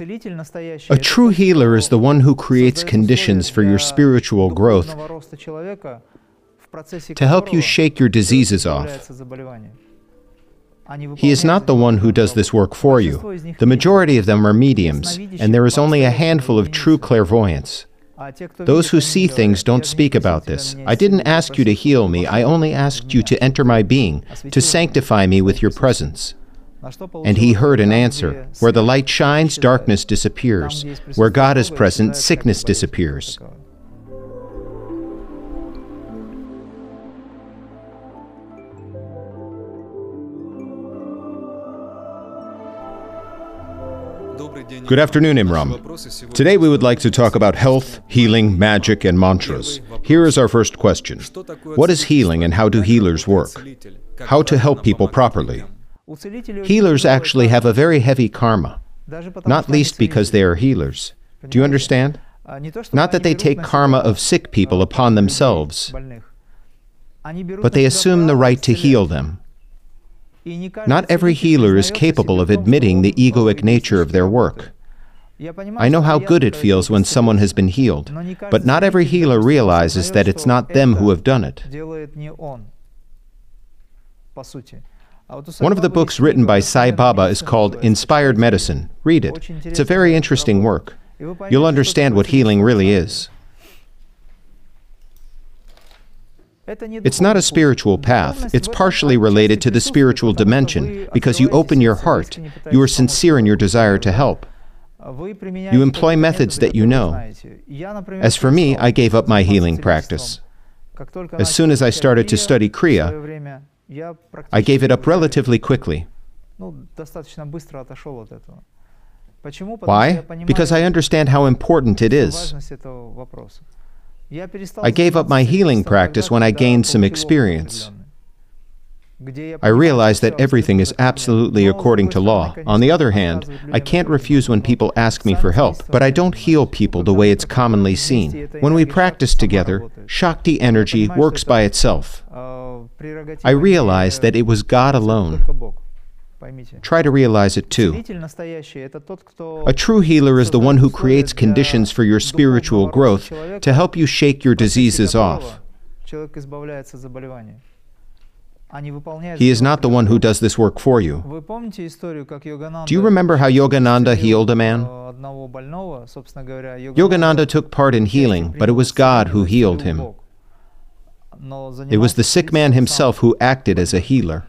A true healer is the one who creates conditions for your spiritual growth to help you shake your diseases off. He is not the one who does this work for you. The majority of them are mediums, and there is only a handful of true clairvoyants. Those who see things don't speak about this. I didn't ask you to heal me, I only asked you to enter my being, to sanctify me with your presence. And he heard an answer Where the light shines, darkness disappears. Where God is present, sickness disappears. Good afternoon, Imram. Today we would like to talk about health, healing, magic, and mantras. Here is our first question What is healing and how do healers work? How to help people properly? Healers actually have a very heavy karma, not least because they are healers. Do you understand? Not that they take karma of sick people upon themselves, but they assume the right to heal them. Not every healer is capable of admitting the egoic nature of their work. I know how good it feels when someone has been healed, but not every healer realizes that it's not them who have done it. One of the books written by Sai Baba is called Inspired Medicine. Read it. It's a very interesting work. You'll understand what healing really is. It's not a spiritual path. It's partially related to the spiritual dimension because you open your heart. You are sincere in your desire to help. You employ methods that you know. As for me, I gave up my healing practice. As soon as I started to study Kriya, I gave it up relatively quickly. Why? Because I understand how important it is. I gave up my healing practice when I gained some experience. I realize that everything is absolutely according to law. On the other hand, I can't refuse when people ask me for help, but I don't heal people the way it's commonly seen. When we practice together, Shakti energy works by itself. I realize that it was God alone. Try to realize it too. A true healer is the one who creates conditions for your spiritual growth to help you shake your diseases off. He is not the one who does this work for you. Do you remember how Yogananda healed a man? Yogananda took part in healing, but it was God who healed him. It was the sick man himself who acted as a healer.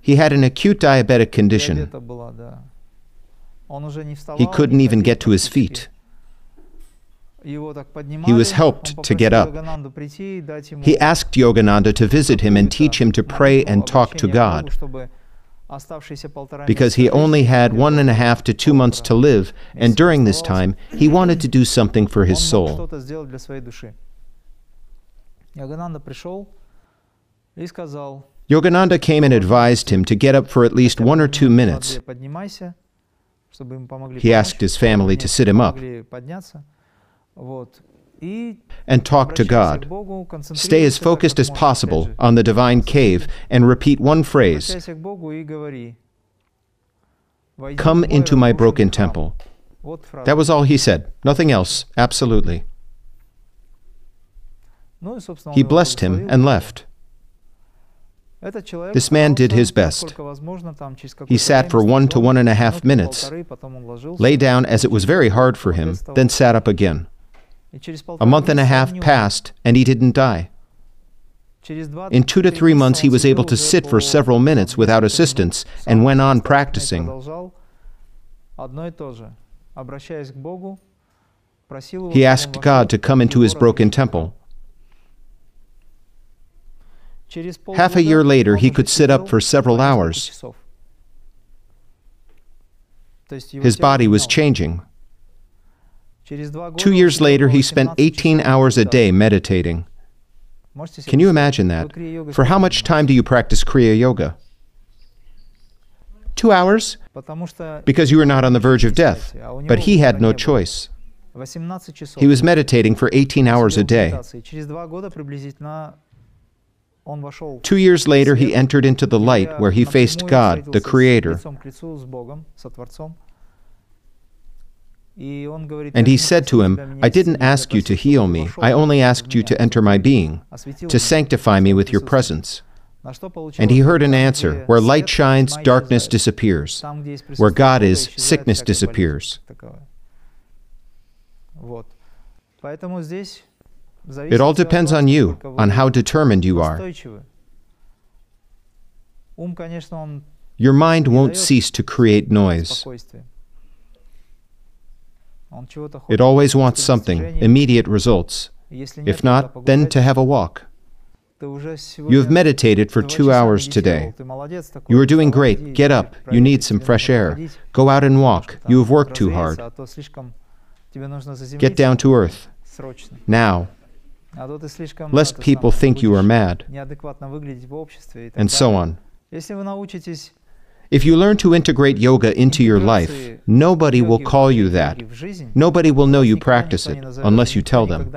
He had an acute diabetic condition. He couldn't even get to his feet. He was helped to get up. He asked Yogananda to visit him and teach him to pray and talk to God. Because he only had one and a half to two months to live, and during this time, he wanted to do something for his soul. Yogananda came and advised him to get up for at least one or two minutes. He asked his family to sit him up and talk to God. Stay as focused as possible on the divine cave and repeat one phrase Come into my broken temple. That was all he said, nothing else, absolutely. He blessed him and left. This man did his best. He sat for one to one and a half minutes, lay down as it was very hard for him, then sat up again. A month and a half passed, and he didn't die. In two to three months, he was able to sit for several minutes without assistance and went on practicing. He asked God to come into his broken temple. Half a year later, he could sit up for several hours. His body was changing. Two years later, he spent 18 hours a day meditating. Can you imagine that? For how much time do you practice Kriya Yoga? Two hours? Because you are not on the verge of death. But he had no choice. He was meditating for 18 hours a day. Two years later, he entered into the light where he faced God, the Creator. And he said to him, I didn't ask you to heal me, I only asked you to enter my being, to sanctify me with your presence. And he heard an answer Where light shines, darkness disappears. Where God is, sickness disappears. It all depends on you, on how determined you are. Your mind won't cease to create noise. It always wants something, immediate results. If not, then to have a walk. You have meditated for two hours today. You are doing great. Get up. You need some fresh air. Go out and walk. You have worked too hard. Get down to earth. Now. Lest people think you are mad. And so on. If you learn to integrate yoga into your life, nobody will call you that. Nobody will know you practice it unless you tell them.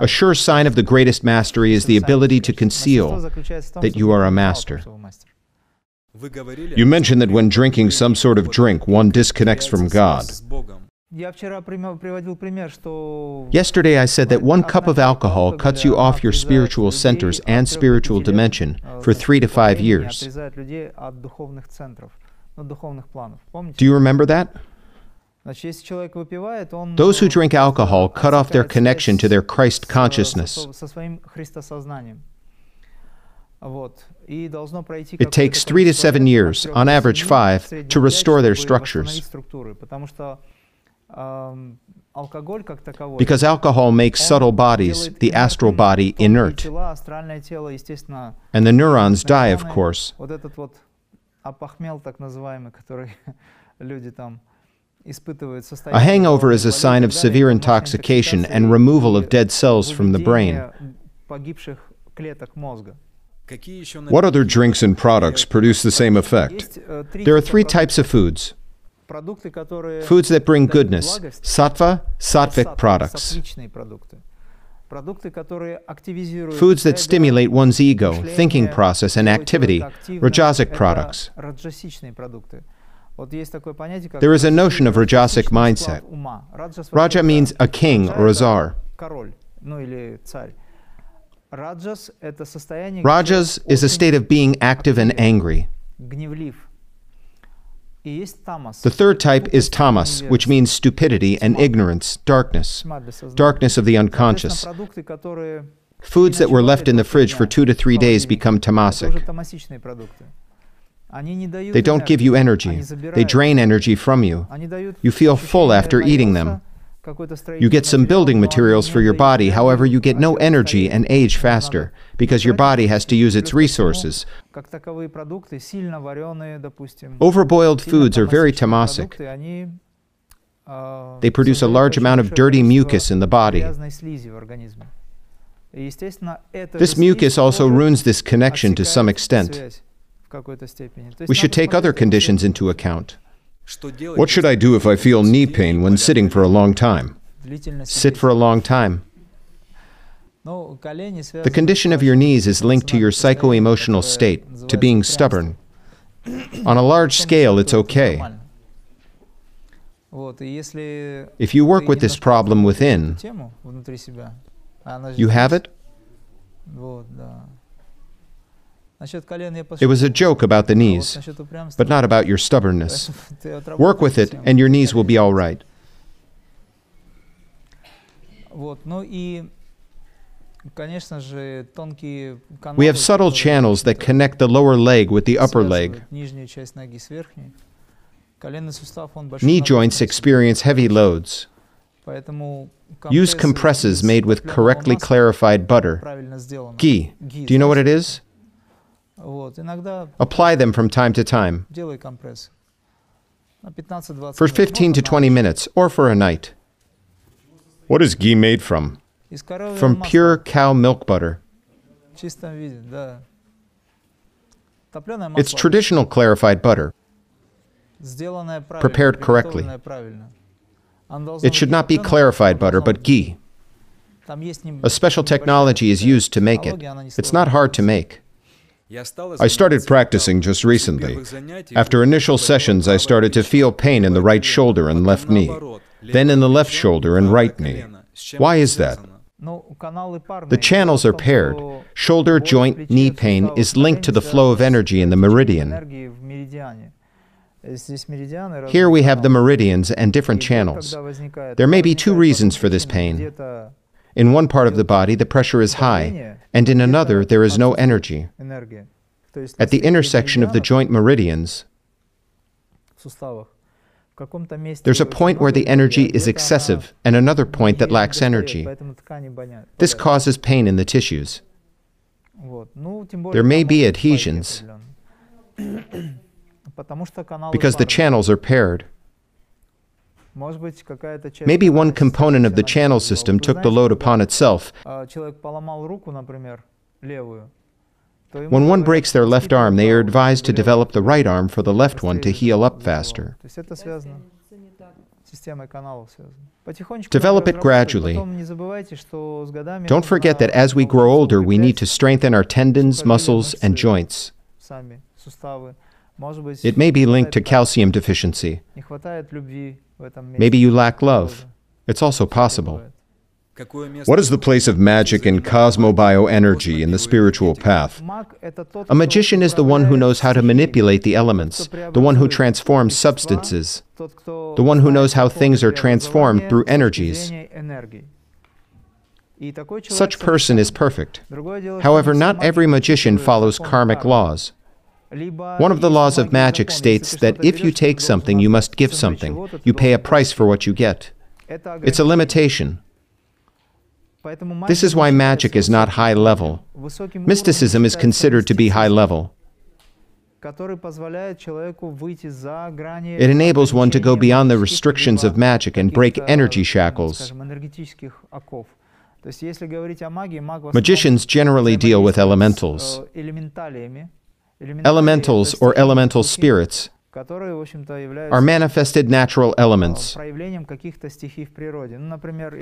A sure sign of the greatest mastery is the ability to conceal that you are a master. You mentioned that when drinking some sort of drink, one disconnects from God. Yesterday I said that one cup of alcohol cuts you off your spiritual centers and spiritual dimension for three to five years. Do you remember that? Those who drink alcohol cut off their connection to their Christ consciousness. It takes three to seven years, on average five, to restore their structures. Because alcohol makes subtle bodies, the astral body, inert. And the neurons die, of course. A hangover is a sign of severe intoxication and removal of dead cells from the brain. What other drinks and products produce the same effect? There are three types of foods Foods that bring goodness, sattva, sattvic products. Foods that stimulate one's ego, thinking process, and activity, rajasic products. There is a notion of rajasic mindset. Raja means a king or a czar. Rajas is a state of being active and angry. The third type is tamas, which means stupidity and ignorance, darkness, darkness of the unconscious. Foods that were left in the fridge for two to three days become tamasic. They don't give you energy, they drain energy from you. You feel full after eating them. You get some building materials for your body, however, you get no energy and age faster because your body has to use its resources. Overboiled foods are very tamasic. They produce a large amount of dirty mucus in the body. This mucus also ruins this connection to some extent. We should take other conditions into account. What should I do if I feel knee pain when sitting for a long time? Sit for a long time. The condition of your knees is linked to your psycho emotional state, to being stubborn. On a large scale, it's okay. If you work with this problem within, you have it? It was a joke about the knees, but not about your stubbornness. Work with it, and your knees will be all right. We have subtle channels that connect the lower leg with the upper leg. Knee joints experience heavy loads. Use compresses made with correctly clarified butter. Ghee. Do you know what it is? Apply them from time to time. For 15 to 20 minutes, or for a night. What is ghee made from? From pure cow milk butter. It's traditional clarified butter, prepared correctly. It should not be clarified butter, but ghee. A special technology is used to make it. It's not hard to make. I started practicing just recently. After initial sessions, I started to feel pain in the right shoulder and left knee, then in the left shoulder and right knee. Why is that? The channels are paired. Shoulder, joint, knee pain is linked to the flow of energy in the meridian. Here we have the meridians and different channels. There may be two reasons for this pain. In one part of the body, the pressure is high, and in another, there is no energy. At the intersection of the joint meridians, there's a point where the energy is excessive and another point that lacks energy. This causes pain in the tissues. There may be adhesions because the channels are paired. Maybe one component of the channel system took the load upon itself. When one breaks their left arm, they are advised to develop the right arm for the left one to heal up faster. Develop it gradually. Don't forget that as we grow older, we need to strengthen our tendons, muscles, and joints. It may be linked to calcium deficiency. Maybe you lack love. It's also possible. What is the place of magic and cosmobioenergy in the spiritual path? A magician is the one who knows how to manipulate the elements, the one who transforms substances, the one who knows how things are transformed through energies. Such person is perfect. However, not every magician follows karmic laws. One of the laws of magic states that if you take something, you must give something. You pay a price for what you get. It's a limitation. This is why magic is not high level. Mysticism is considered to be high level. It enables one to go beyond the restrictions of magic and break energy shackles. Magicians generally deal with elementals. Elementals or elemental spirits are manifested natural elements.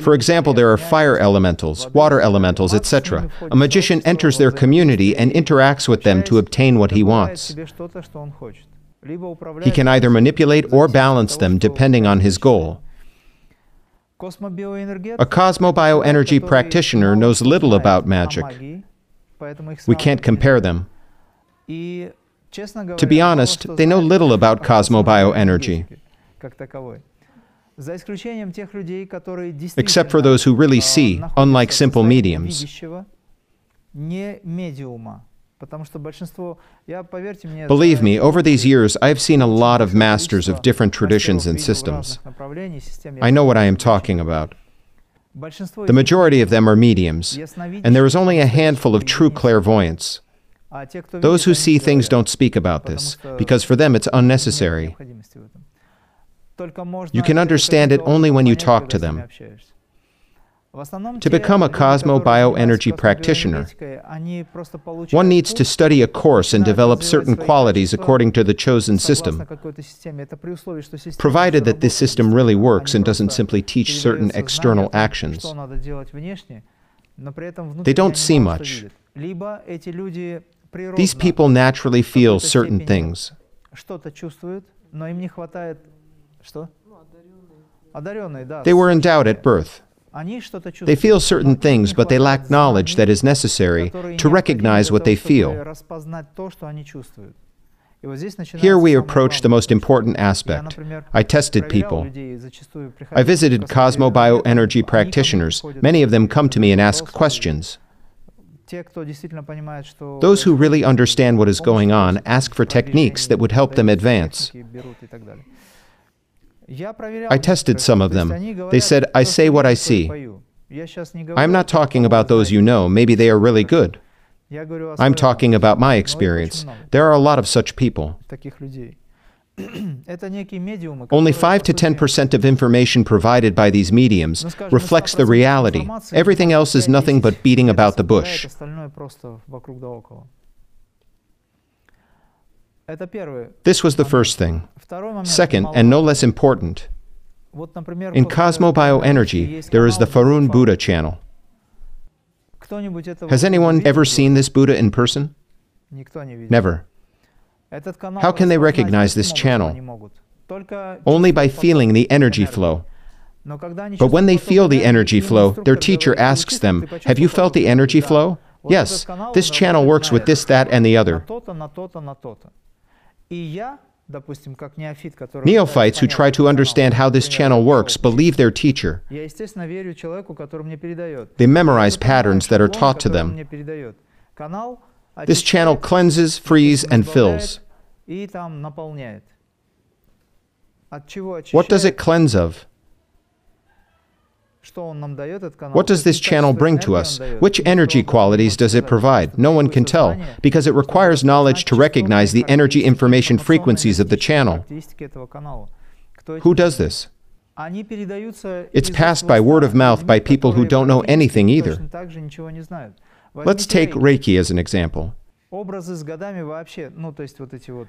For example, there are fire elementals, water elementals, etc. A magician enters their community and interacts with them to obtain what he wants. He can either manipulate or balance them depending on his goal. A cosmobioenergy practitioner knows little about magic. We can't compare them. To be honest, they know little about cosmobioenergy. Except for those who really see, unlike simple mediums. Believe me, over these years, I have seen a lot of masters of different traditions and systems. I know what I am talking about. The majority of them are mediums, and there is only a handful of true clairvoyants. Those who see things don't speak about this, because for them it's unnecessary. You can understand it only when you talk to them. To become a cosmo-bioenergy practitioner, one needs to study a course and develop certain qualities according to the chosen system, provided that this system really works and doesn't simply teach certain external actions. They don't see much. These people naturally feel certain things. They were endowed at birth. They feel certain things, but they lack knowledge that is necessary to recognize what they feel. Here we approach the most important aspect. I tested people. I visited cosmobioenergy practitioners. Many of them come to me and ask questions. Those who really understand what is going on ask for techniques that would help them advance. I tested some of them. They said, I say what I see. I'm not talking about those you know, maybe they are really good. I'm talking about my experience. There are a lot of such people. Only 5 to 10% of information provided by these mediums reflects the reality. Everything else is nothing but beating about the bush. This was the first thing. Second, and no less important, in cosmobioenergy, there is the Farun Buddha channel. Has anyone ever seen this Buddha in person? Never. How can they recognize this channel? Only by feeling the energy flow. But when they feel the energy flow, their teacher asks them, Have you felt the energy flow? Yes, this channel works with this, that, and the other. Neophytes who try to understand how this channel works believe their teacher. They memorize patterns that are taught to them. This channel cleanses, frees, and fills. What does it cleanse of? What does this channel bring to us? Which energy qualities does it provide? No one can tell, because it requires knowledge to recognize the energy information frequencies of the channel. Who does this? It's passed by word of mouth by people who don't know anything either. Let's take Reiki as an example.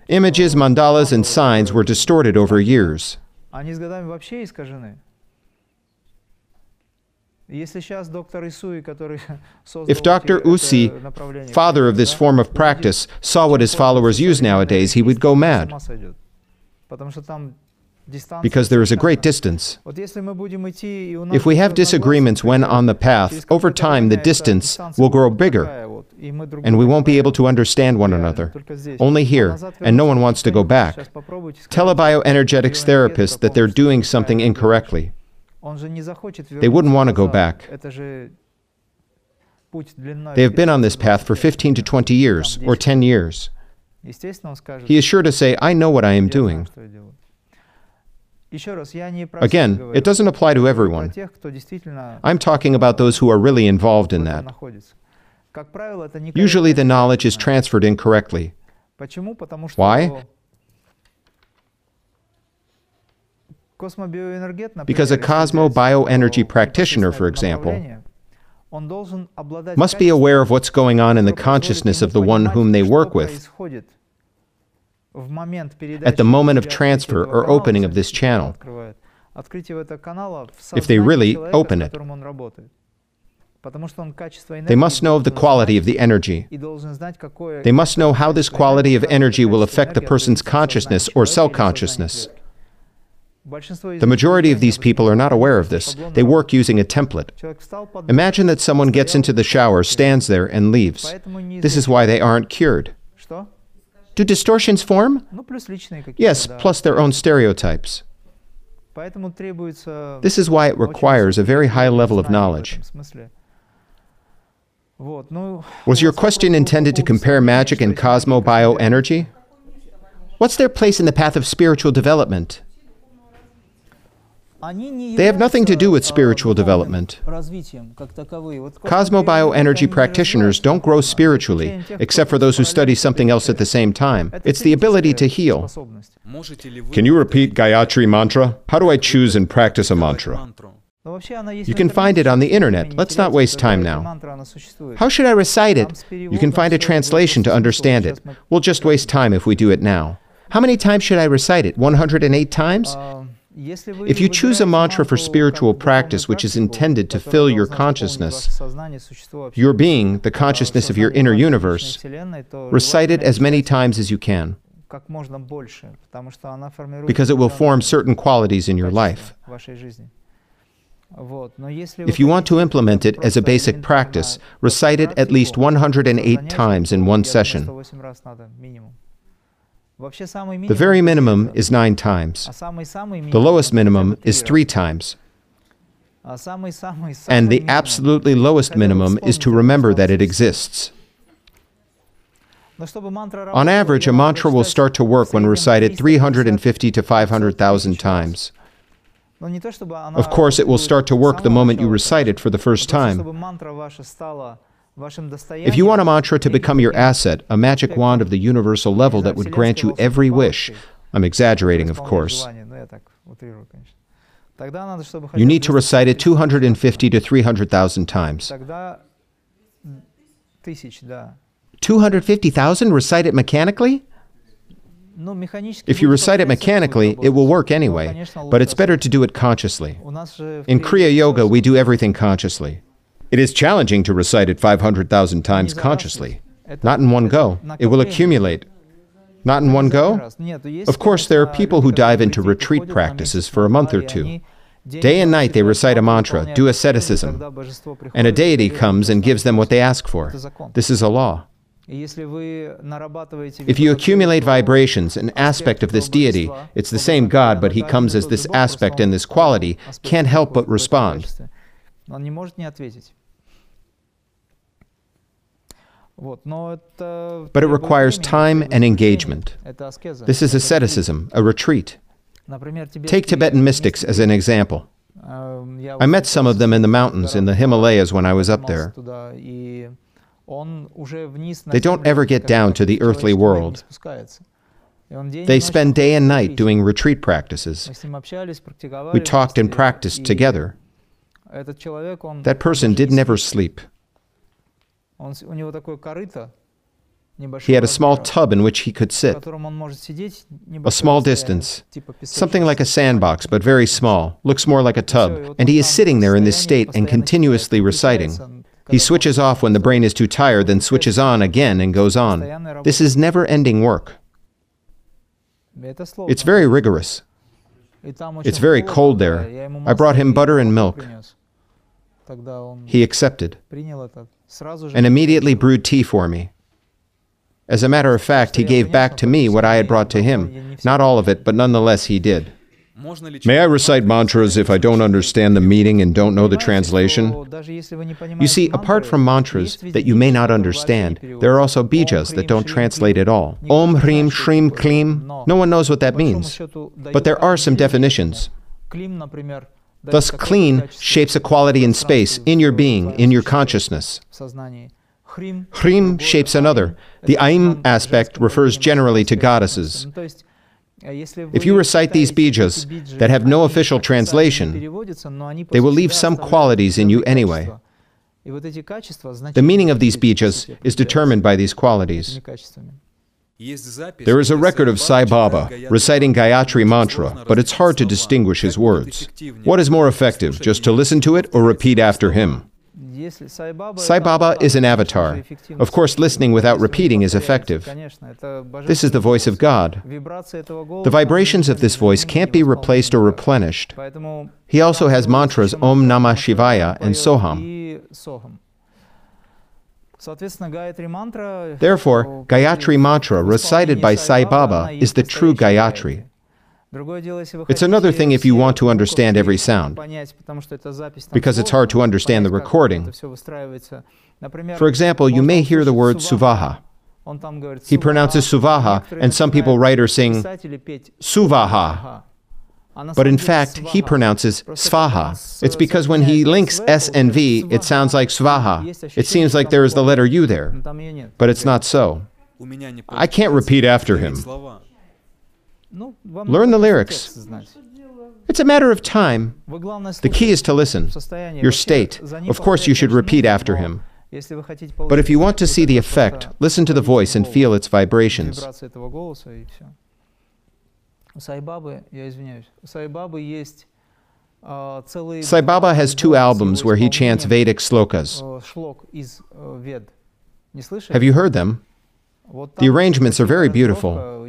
Images, mandalas, and signs were distorted over years. If Dr. Usui, father of this form of practice, saw what his followers use nowadays, he would go mad. Because there is a great distance. If we have disagreements when on the path, over time the distance will grow bigger, and we won't be able to understand one another. Only here, and no one wants to go back. Tell a bioenergetics therapist that they're doing something incorrectly. They wouldn't want to go back. They have been on this path for 15 to 20 years, or 10 years. He is sure to say, I know what I am doing. Again, it doesn't apply to everyone. I'm talking about those who are really involved in that. Usually the knowledge is transferred incorrectly. Why? Because a cosmo bioenergy practitioner, for example, must be aware of what's going on in the consciousness of the one whom they work with at the moment of transfer or opening of this channel, if they really open it. They must know of the quality of the energy. They must know how this quality of energy will affect the person's consciousness or cell consciousness. The majority of these people are not aware of this. They work using a template. Imagine that someone gets into the shower, stands there, and leaves. This is why they aren't cured. Do distortions form? Yes, plus their own stereotypes. This is why it requires a very high level of knowledge. Was your question intended to compare magic and cosmo bioenergy? What's their place in the path of spiritual development? They have nothing to do with spiritual development. Cosmobioenergy practitioners don't grow spiritually, except for those who study something else at the same time. It's the ability to heal. Can you repeat Gayatri mantra? How do I choose and practice a mantra? You can find it on the internet. Let's not waste time now. How should I recite it? You can find a translation to understand it. We'll just waste time if we do it now. How many times should I recite it? 108 times? If you choose a mantra for spiritual practice which is intended to fill your consciousness, your being, the consciousness of your inner universe, recite it as many times as you can, because it will form certain qualities in your life. If you want to implement it as a basic practice, recite it at least 108 times in one session. The very minimum is nine times. The lowest minimum is three times. And the absolutely lowest minimum is to remember that it exists. On average, a mantra will start to work when recited 350 to 500,000 times. Of course, it will start to work the moment you recite it for the first time. If you want a mantra to become your asset, a magic wand of the universal level that would grant you every wish, I'm exaggerating, of course, you need to recite it 250 to 300,000 times. 250,000? Recite it mechanically? If you recite it mechanically, it will work anyway, but it's better to do it consciously. In Kriya Yoga, we do everything consciously. It is challenging to recite it 500,000 times consciously. Not in one go. It will accumulate. Not in one go? Of course, there are people who dive into retreat practices for a month or two. Day and night they recite a mantra, do asceticism, and a deity comes and gives them what they ask for. This is a law. If you accumulate vibrations, an aspect of this deity, it's the same God, but he comes as this aspect and this quality, can't help but respond. But it requires time and engagement. This is asceticism, a retreat. Take Tibetan mystics as an example. I met some of them in the mountains in the Himalayas when I was up there. They don't ever get down to the earthly world. They spend day and night doing retreat practices. We talked and practiced together. That person did never sleep. He had a small tub in which he could sit, a small distance, something like a sandbox, but very small, looks more like a tub, and he is sitting there in this state and continuously reciting. He switches off when the brain is too tired, then switches on again and goes on. This is never ending work. It's very rigorous. It's very cold there. I brought him butter and milk. He accepted and immediately brewed tea for me. As a matter of fact, he gave back to me what I had brought to him. Not all of it, but nonetheless he did. May I recite mantras if I don't understand the meaning and don't know the translation? You see, apart from mantras that you may not understand, there are also bijas that don't translate at all. Om, Hrim, Shrim, Klim, no one knows what that means. But there are some definitions. Thus, Klim shapes a quality in space, in your being, in your consciousness. Hrim shapes another. The Aim aspect refers generally to goddesses. If you recite these bijas that have no official translation, they will leave some qualities in you anyway. The meaning of these bijas is determined by these qualities. There is a record of Sai Baba reciting Gayatri mantra, but it's hard to distinguish his words. What is more effective, just to listen to it or repeat after him? Sai Baba is an avatar. Of course, listening without repeating is effective. This is the voice of God. The vibrations of this voice can't be replaced or replenished. He also has mantras Om Namah Shivaya and Soham. Therefore, Gayatri mantra recited by Sai Baba is the true Gayatri. It's another thing if you want to understand every sound, because it's hard to understand the recording. For example, you may hear the word suvaha. He pronounces suvaha, and some people write or sing suvaha. But in fact, he pronounces svaha. It's because when he links S and V, it sounds like svaha. It seems like there is the letter U there. But it's not so. I can't repeat after him. Learn the lyrics. It's a matter of time. The key is to listen. Your state. Of course, you should repeat after him. But if you want to see the effect, listen to the voice and feel its vibrations. Sai Baba has two albums where he chants Vedic slokas. Have you heard them? The arrangements are very beautiful.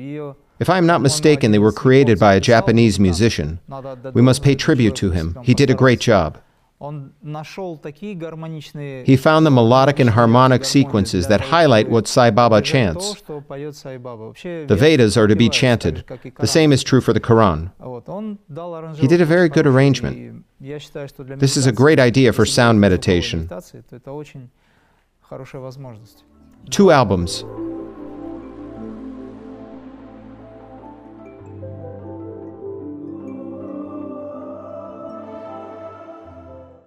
If I am not mistaken, they were created by a Japanese musician. We must pay tribute to him. He did a great job. He found the melodic and harmonic sequences that highlight what Sai Baba chants. The Vedas are to be chanted. The same is true for the Quran. He did a very good arrangement. This is a great idea for sound meditation. Two albums